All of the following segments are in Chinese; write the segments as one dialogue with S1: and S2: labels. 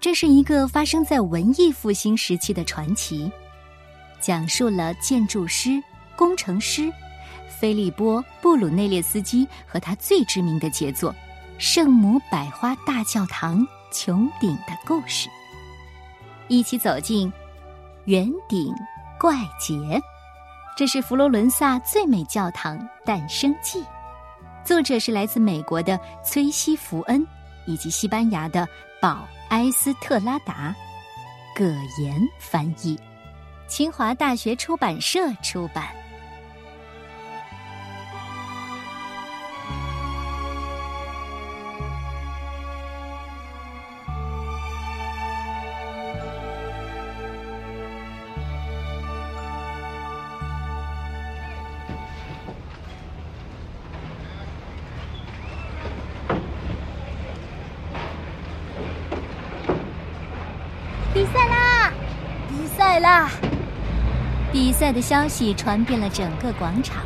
S1: 这是一个发生在文艺复兴时期的传奇，讲述了建筑师、工程师菲利波·布鲁内列斯基和他最知名的杰作——圣母百花大教堂穹顶的故事。一起走进圆顶怪杰，这是佛罗伦萨最美教堂诞生记。作者是来自美国的崔西·福恩，以及西班牙的保埃斯特拉达，葛言翻译，清华大学出版社出版。赛的消息传遍了整个广场，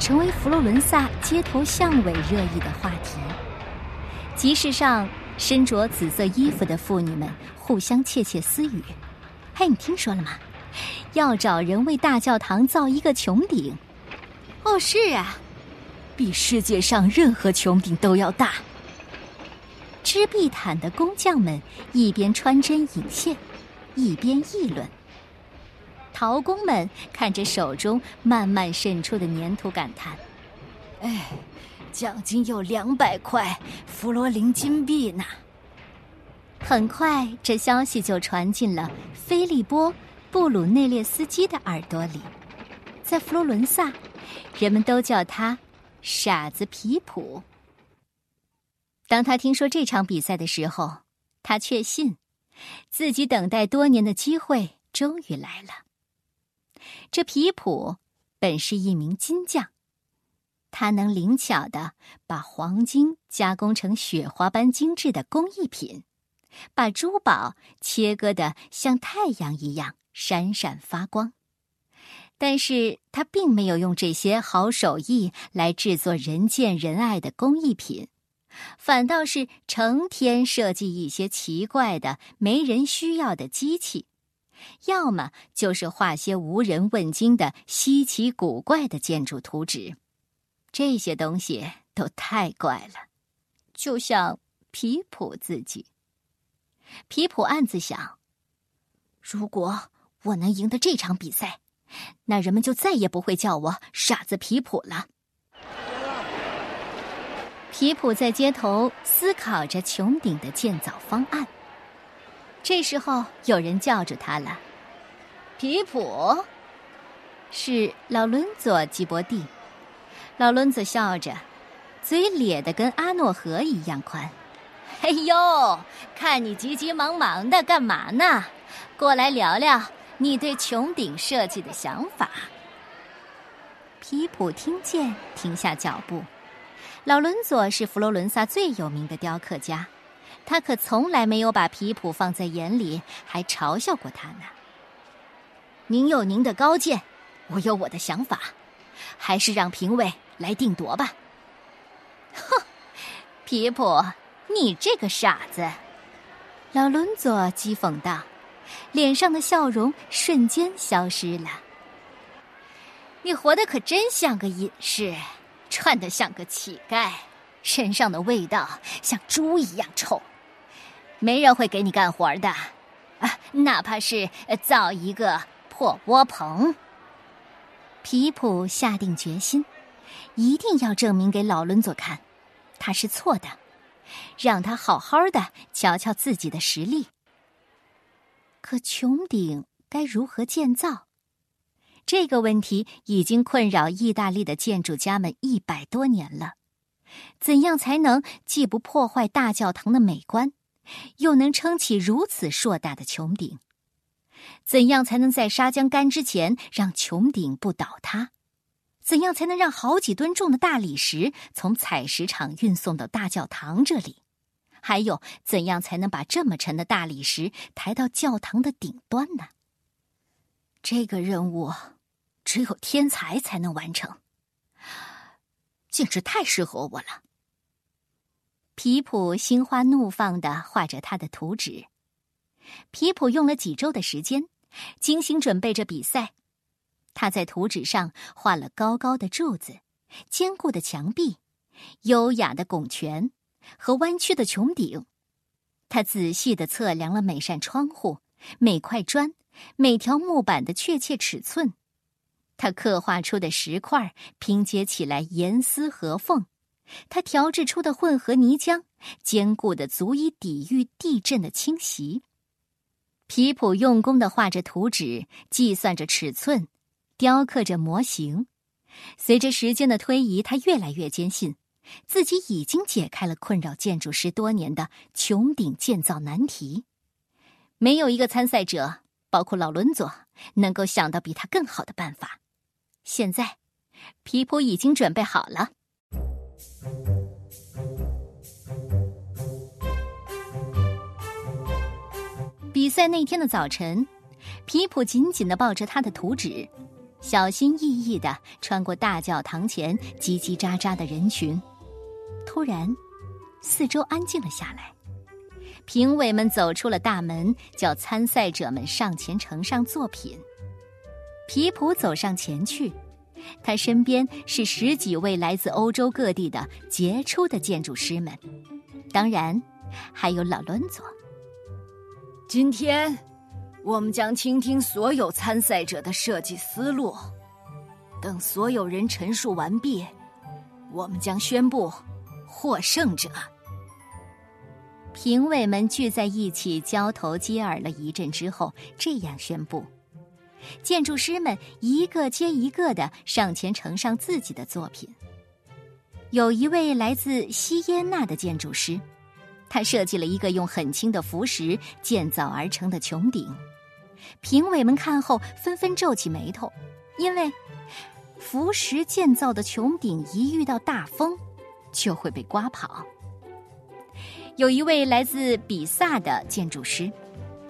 S1: 成为佛罗伦萨街头巷尾热议的话题。集市上，身着紫色衣服的妇女们互相窃窃私语：“嘿，你听说了吗？要找人为大教堂造一个穹顶。
S2: 哦，是啊，
S1: 比世界上任何穹顶都要大。”织地毯的工匠们一边穿针引线，一边议论。陶工们看着手中慢慢渗出的粘土，感叹：“
S2: 哎，奖金有两百块弗罗林金币呢。”
S1: 很快，这消息就传进了菲利波·布鲁内列斯基的耳朵里。在佛罗伦萨，人们都叫他“傻子皮普”。当他听说这场比赛的时候，他确信自己等待多年的机会终于来了。这皮普本是一名金匠，他能灵巧的把黄金加工成雪花般精致的工艺品，把珠宝切割的像太阳一样闪闪发光。但是他并没有用这些好手艺来制作人见人爱的工艺品。反倒是成天设计一些奇怪的、没人需要的机器，要么就是画些无人问津的稀奇古怪的建筑图纸。这些东西都太怪了，就像皮普自己。皮普暗自想：如果我能赢得这场比赛，那人们就再也不会叫我傻子皮普了。皮普在街头思考着穹顶的建造方案。这时候，有人叫住他了：“
S2: 皮普，
S1: 是老伦佐·吉伯蒂。”老伦佐笑着，嘴咧得跟阿诺河一样宽。
S2: “哎呦，看你急急忙忙的干嘛呢？过来聊聊你对穹顶设计的想法。”
S1: 皮普听见，停下脚步。老伦佐是佛罗伦萨最有名的雕刻家，他可从来没有把皮普放在眼里，还嘲笑过他呢。
S2: 您有您的高见，我有我的想法，还是让评委来定夺吧。
S1: 哼，皮普，你这个傻子！老伦佐讥讽道，脸上的笑容瞬间消失了。
S2: 你活得可真像个隐士。穿得像个乞丐，身上的味道像猪一样臭，没人会给你干活的，啊，哪怕是造一个破窝棚。
S1: 皮普下定决心，一定要证明给老伦佐看，他是错的，让他好好的瞧瞧自己的实力。可穹顶该如何建造？这个问题已经困扰意大利的建筑家们一百多年了。怎样才能既不破坏大教堂的美观，又能撑起如此硕大的穹顶？怎样才能在沙浆干之前让穹顶不倒塌？怎样才能让好几吨重的大理石从采石场运送到大教堂这里？还有，怎样才能把这么沉的大理石抬到教堂的顶端呢？这个任务。只有天才才能完成，简直太适合我了。皮普心花怒放的画着他的图纸，皮普用了几周的时间，精心准备着比赛。他在图纸上画了高高的柱子、坚固的墙壁、优雅的拱泉和弯曲的穹顶。他仔细的测量了每扇窗户、每块砖、每条木板的确切尺寸。他刻画出的石块拼接起来严丝合缝，他调制出的混合泥浆坚固的足以抵御地震的侵袭。皮普用功的画着图纸，计算着尺寸，雕刻着模型。随着时间的推移，他越来越坚信，自己已经解开了困扰建筑师多年的穹顶建造难题。没有一个参赛者，包括老伦佐，能够想到比他更好的办法。现在，皮普已经准备好了。比赛那天的早晨，皮普紧紧的抱着他的图纸，小心翼翼的穿过大教堂前叽叽喳喳的人群。突然，四周安静了下来。评委们走出了大门，叫参赛者们上前呈上作品。皮普走上前去，他身边是十几位来自欧洲各地的杰出的建筑师们，当然还有老伦佐。
S2: 今天，我们将倾听所有参赛者的设计思路。等所有人陈述完毕，我们将宣布获胜者。
S1: 评委们聚在一起，交头接耳了一阵之后，这样宣布。建筑师们一个接一个的上前呈上自己的作品。有一位来自西耶纳的建筑师，他设计了一个用很轻的浮石建造而成的穹顶。评委们看后纷纷皱起眉头，因为浮石建造的穹顶一遇到大风，就会被刮跑。有一位来自比萨的建筑师。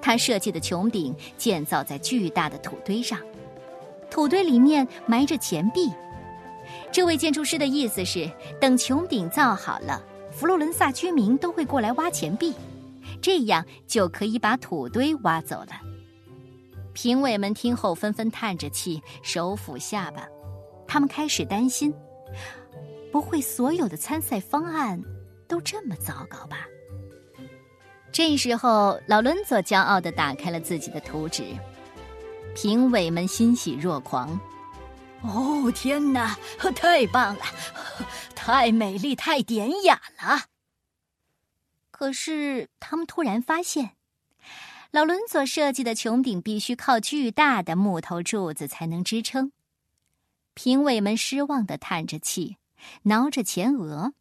S1: 他设计的穹顶建造在巨大的土堆上，土堆里面埋着钱币。这位建筑师的意思是，等穹顶造好了，佛罗伦萨居民都会过来挖钱币，这样就可以把土堆挖走了。评委们听后纷纷叹着气，手抚下巴，他们开始担心：不会所有的参赛方案都这么糟糕吧？这时候，老伦佐骄傲的打开了自己的图纸，评委们欣喜若狂。
S2: 哦，天哪，太棒了，太美丽，太典雅了。
S1: 可是，他们突然发现，老伦佐设计的穹顶必须靠巨大的木头柱子才能支撑。评委们失望的叹着气，挠着前额。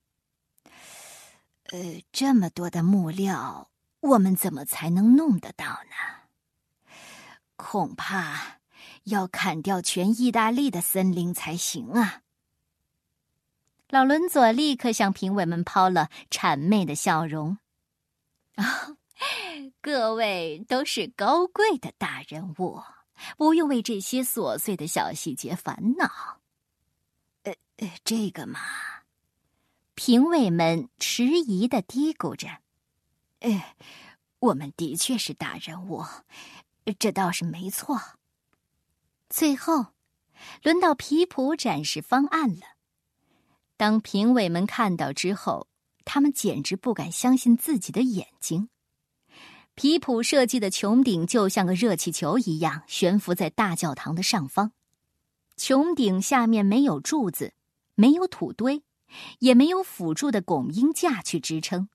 S1: 呃，这么多的木料。我们怎么才能弄得到呢？恐怕要砍掉全意大利的森林才行啊！老伦佐立刻向评委们抛了谄媚的笑容。啊，各位都是高贵的大人物，不用为这些琐碎的小细节烦恼。呃呃，这个嘛，评委们迟疑的嘀咕着。呃，我们的确是大人物，这倒是没错。最后，轮到皮普展示方案了。当评委们看到之后，他们简直不敢相信自己的眼睛。皮普设计的穹顶就像个热气球一样悬浮在大教堂的上方，穹顶下面没有柱子，没有土堆，也没有辅助的拱音架去支撑。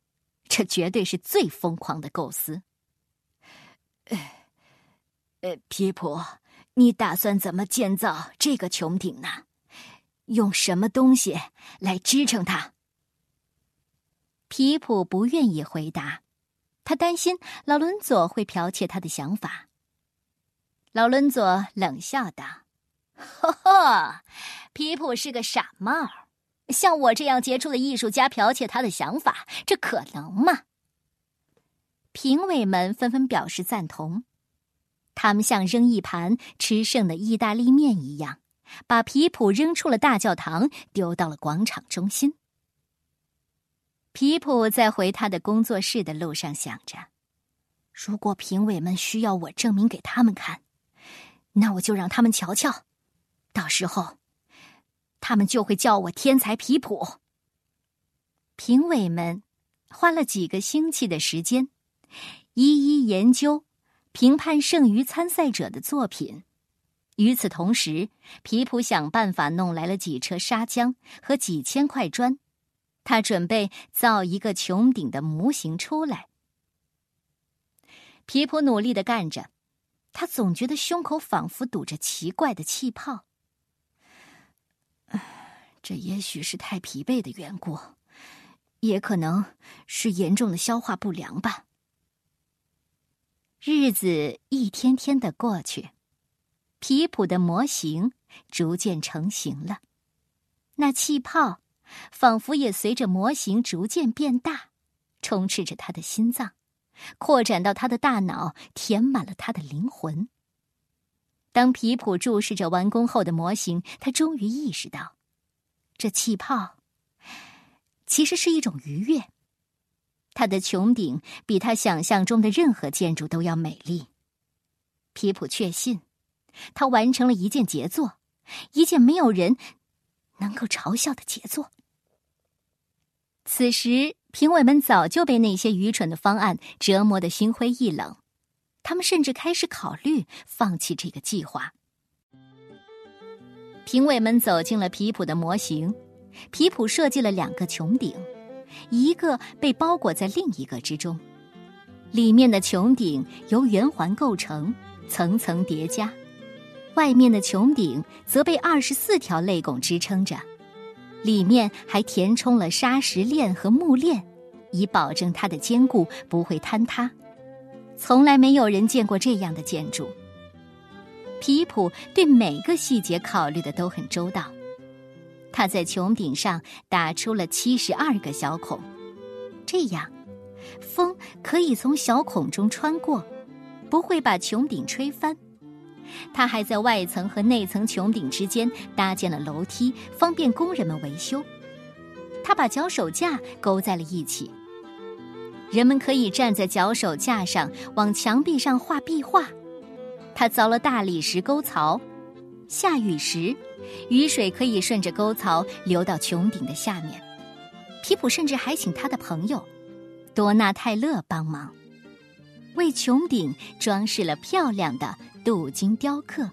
S1: 这绝对是最疯狂的构思。呃呃，皮普，你打算怎么建造这个穹顶呢？用什么东西来支撑它？皮普不愿意回答，他担心老伦佐会剽窃他的想法。老伦佐冷笑道：“呵呵，皮普是个傻帽。”像我这样杰出的艺术家剽窃他的想法，这可能吗？评委们纷纷表示赞同，他们像扔一盘吃剩的意大利面一样，把皮普扔出了大教堂，丢到了广场中心。皮普在回他的工作室的路上想着：
S2: 如果评委们需要我证明给他们看，那我就让他们瞧瞧，到时候他们就会叫我天才皮普。
S1: 评委们花了几个星期的时间，一一研究、评判剩余参赛者的作品。与此同时，皮普想办法弄来了几车砂浆和几千块砖，他准备造一个穹顶的模型出来。皮普努力的干着，他总觉得胸口仿佛堵着奇怪的气泡。
S2: 这也许是太疲惫的缘故，也可能是严重的消化不良吧。
S1: 日子一天天的过去。皮普的模型逐渐成型了，那气泡仿佛也随着模型逐渐变大，充斥着他的心脏，扩展到他的大脑，填满了他的灵魂。当皮普注视着完工后的模型，他终于意识到，这气泡其实是一种愉悦。他的穹顶比他想象中的任何建筑都要美丽。皮普确信。他完成了一件杰作，一件没有人能够嘲笑的杰作。此时，评委们早就被那些愚蠢的方案折磨得心灰意冷，他们甚至开始考虑放弃这个计划。评委们走进了皮普的模型，皮普设计了两个穹顶，一个被包裹在另一个之中，里面的穹顶由圆环构成，层层叠加。外面的穹顶则被二十四条肋拱支撑着，里面还填充了砂石链和木链，以保证它的坚固不会坍塌。从来没有人见过这样的建筑。皮普对每个细节考虑的都很周到，他在穹顶上打出了七十二个小孔，这样，风可以从小孔中穿过，不会把穹顶吹翻。他还在外层和内层穹顶之间搭建了楼梯，方便工人们维修。他把脚手架勾在了一起，人们可以站在脚手架上往墙壁上画壁画。他凿了大理石沟槽，下雨时，雨水可以顺着沟槽流到穹顶的下面。皮普甚至还请他的朋友多纳泰勒帮忙，为穹顶装饰了漂亮的。镀金雕刻，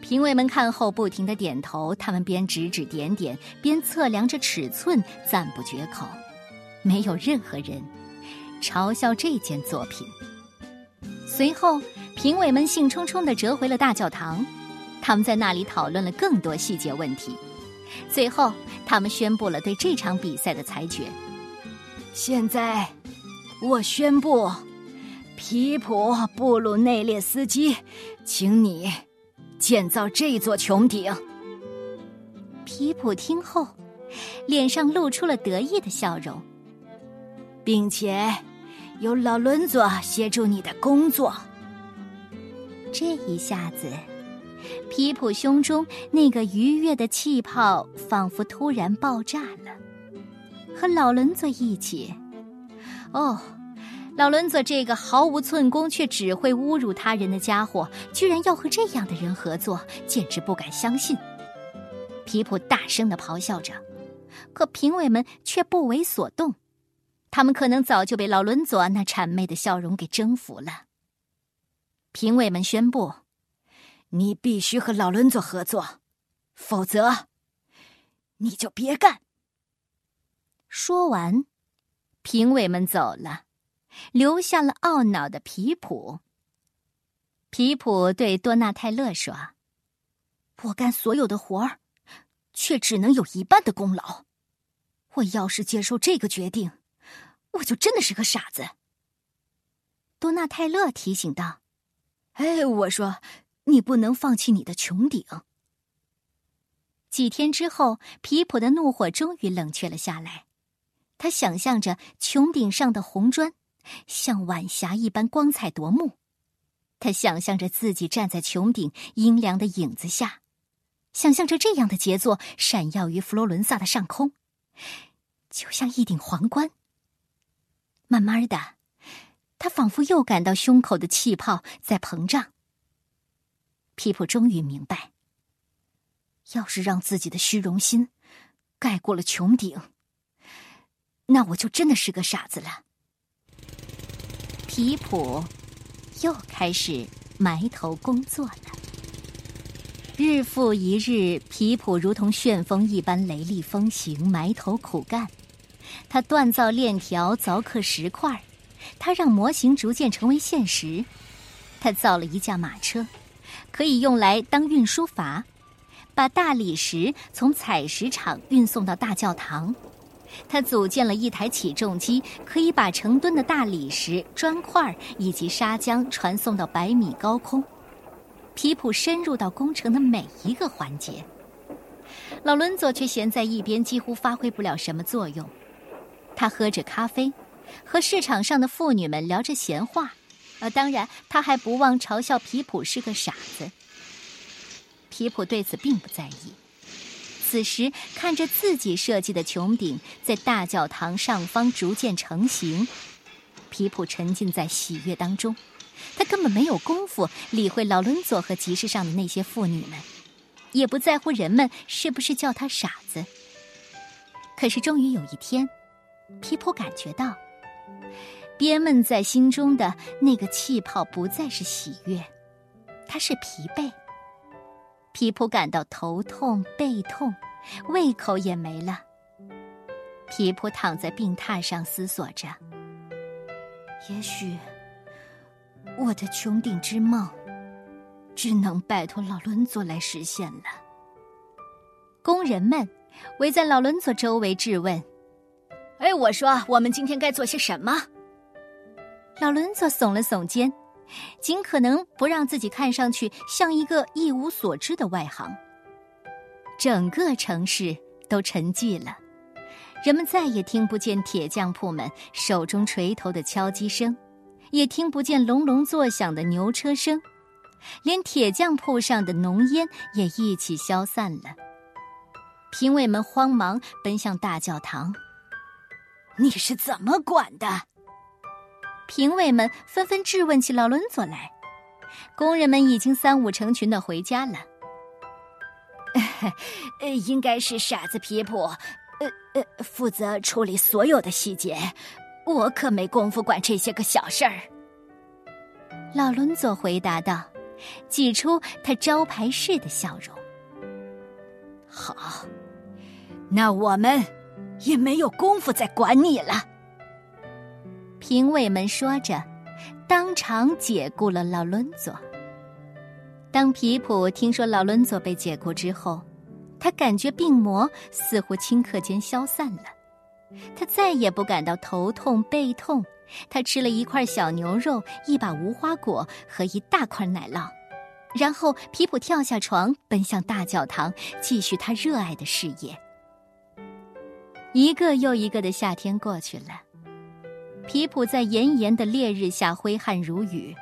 S1: 评委们看后不停的点头，他们边指指点点，边测量着尺寸，赞不绝口。没有任何人嘲笑这件作品。随后，评委们兴冲冲的折回了大教堂，他们在那里讨论了更多细节问题。最后，他们宣布了对这场比赛的裁决。
S2: 现在，我宣布。皮普·布鲁内列斯基，请你建造这座穹顶。
S1: 皮普听后，脸上露出了得意的笑容，
S2: 并且有老伦佐协助你的工作。
S1: 这一下子，皮普胸中那个愉悦的气泡仿佛突然爆炸了。和老伦佐一起，哦。老伦佐这个毫无寸功却只会侮辱他人的家伙，居然要和这样的人合作，简直不敢相信。皮普大声的咆哮着，可评委们却不为所动。他们可能早就被老伦佐那谄媚的笑容给征服了。评委们宣布：“
S2: 你必须和老伦佐合作，否则你就别干。”
S1: 说完，评委们走了。留下了懊恼的皮普。皮普对多纳泰勒说：“
S2: 我干所有的活儿，却只能有一半的功劳。我要是接受这个决定，我就真的是个傻子。”
S1: 多纳泰勒提醒道：“
S2: 哎，我说，你不能放弃你的穹顶。”
S1: 几天之后，皮普的怒火终于冷却了下来。他想象着穹顶上的红砖。像晚霞一般光彩夺目，他想象着自己站在穹顶阴凉的影子下，想象着这样的杰作闪耀于佛罗伦萨的上空，就像一顶皇冠。慢慢的，他仿佛又感到胸口的气泡在膨胀。皮普终于明白，要是让自己的虚荣心盖过了穹顶，那我就真的是个傻子了。皮普又开始埋头工作了。日复一日，皮普如同旋风一般雷厉风行，埋头苦干。他锻造链条，凿刻石块，他让模型逐渐成为现实。他造了一架马车。可以用来当运输筏，把大理石从采石场运送到大教堂。他组建了一台起重机，可以把成吨的大理石、砖块以及砂浆传送到百米高空。皮普深入到工程的每一个环节，老伦佐却闲在一边，几乎发挥不了什么作用。他喝着咖啡，和市场上的妇女们聊着闲话。呃，当然，他还不忘嘲笑皮普是个傻子。皮普对此并不在意。此时，看着自己设计的穹顶在大教堂上方逐渐成型，皮普沉浸在喜悦当中。他根本没有功夫理会劳伦佐和集市上的那些妇女们，也不在乎人们是不是叫他傻子。可是，终于有一天，皮普感觉到。憋闷在心中的那个气泡不再是喜悦，它是疲惫。皮普感到头痛、背痛，胃口也没了。皮普躺在病榻上思索着：也许我的穹顶之梦，只能拜托老伦佐来实现了。工人们围在老伦佐周围质问：“
S2: 哎，我说，我们今天该做些什么？”
S1: 老伦佐耸了耸肩，尽可能不让自己看上去像一个一无所知的外行。整个城市都沉寂了，人们再也听不见铁匠铺们手中锤头的敲击声，也听不见隆隆作响的牛车声，连铁匠铺上的浓烟也一起消散了。评委们慌忙奔向大教堂：“
S2: 你是怎么管的？”
S1: 评委们纷纷质问起老伦佐来，工人们已经三五成群的回家了。
S2: 呃，应该是傻子皮普，呃呃，负责处理所有的细节，我可没工夫管这些个小事儿。
S1: 老伦佐回答道，挤出他招牌式的笑容。
S2: 好，那我们也没有功夫再管你了。
S1: 评委们说着，当场解雇了老伦佐。当皮普听说老伦佐被解雇之后，他感觉病魔似乎顷刻间消散了，他再也不感到头痛背痛。他吃了一块小牛肉、一把无花果和一大块奶酪，然后皮普跳下床，奔向大教堂，继续他热爱的事业。一个又一个的夏天过去了。皮普在炎炎的烈日下挥汗如雨，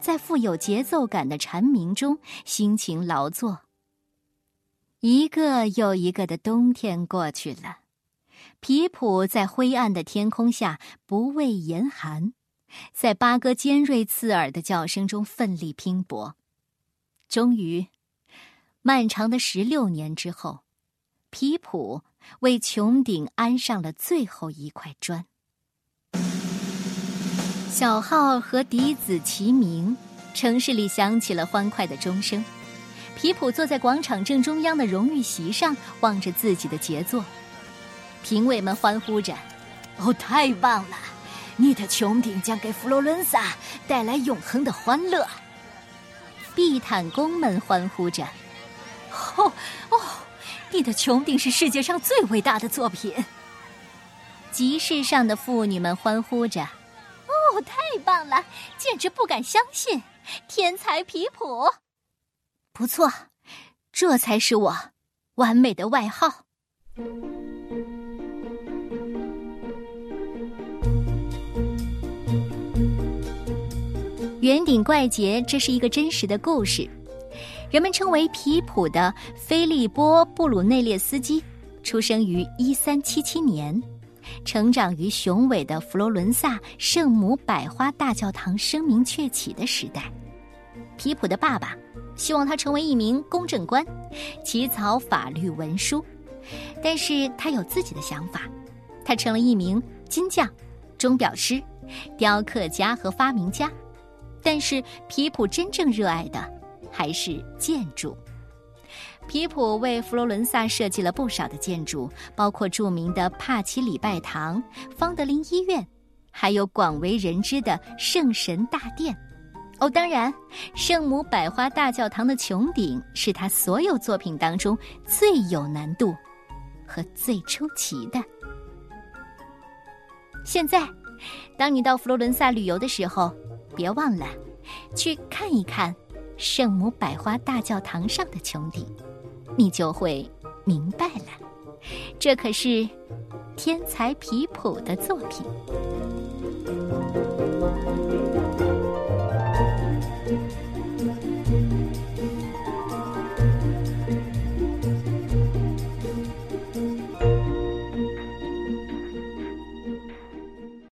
S1: 在富有节奏感的蝉鸣中辛勤劳作。一个又一个的冬天过去了，皮普在灰暗的天空下不畏严寒，在八哥尖锐刺耳的叫声中奋力拼搏。终于，漫长的十六年之后，皮普为穹顶安上了最后一块砖。小号和笛子齐鸣，城市里响起了欢快的钟声。皮普坐在广场正中央的荣誉席上，望着自己的杰作。评委们欢呼着：“
S2: 哦，太棒了！你的穹顶将给佛罗伦萨带来永恒的欢乐。”
S1: 地毯工们欢呼着：“
S2: 哦哦，你的穹顶是世界上最伟大的作品。”
S1: 集市上的妇女们欢呼着。
S2: 哦，太棒了！简直不敢相信，天才皮普，
S1: 不错，这才是我完美的外号。圆顶怪杰，这是一个真实的故事。人们称为皮普的菲利波·布鲁内列斯基，出生于一三七七年。成长于雄伟的佛罗伦萨圣母百花大教堂声名鹊起的时代。皮普的爸爸希望他成为一名公证官，起草法律文书，但是他有自己的想法，他成了一名金匠、钟表师、雕刻家和发明家。但是皮普真正热爱的还是建筑。皮普为佛罗伦萨设计了不少的建筑，包括著名的帕奇礼拜堂、方德林医院，还有广为人知的圣神大殿。哦，当然，圣母百花大教堂的穹顶是他所有作品当中最有难度和最出奇的。现在，当你到佛罗伦萨旅游的时候，别忘了去看一看圣母百花大教堂上的穹顶。你就会明白了，这可是天才皮普的作品。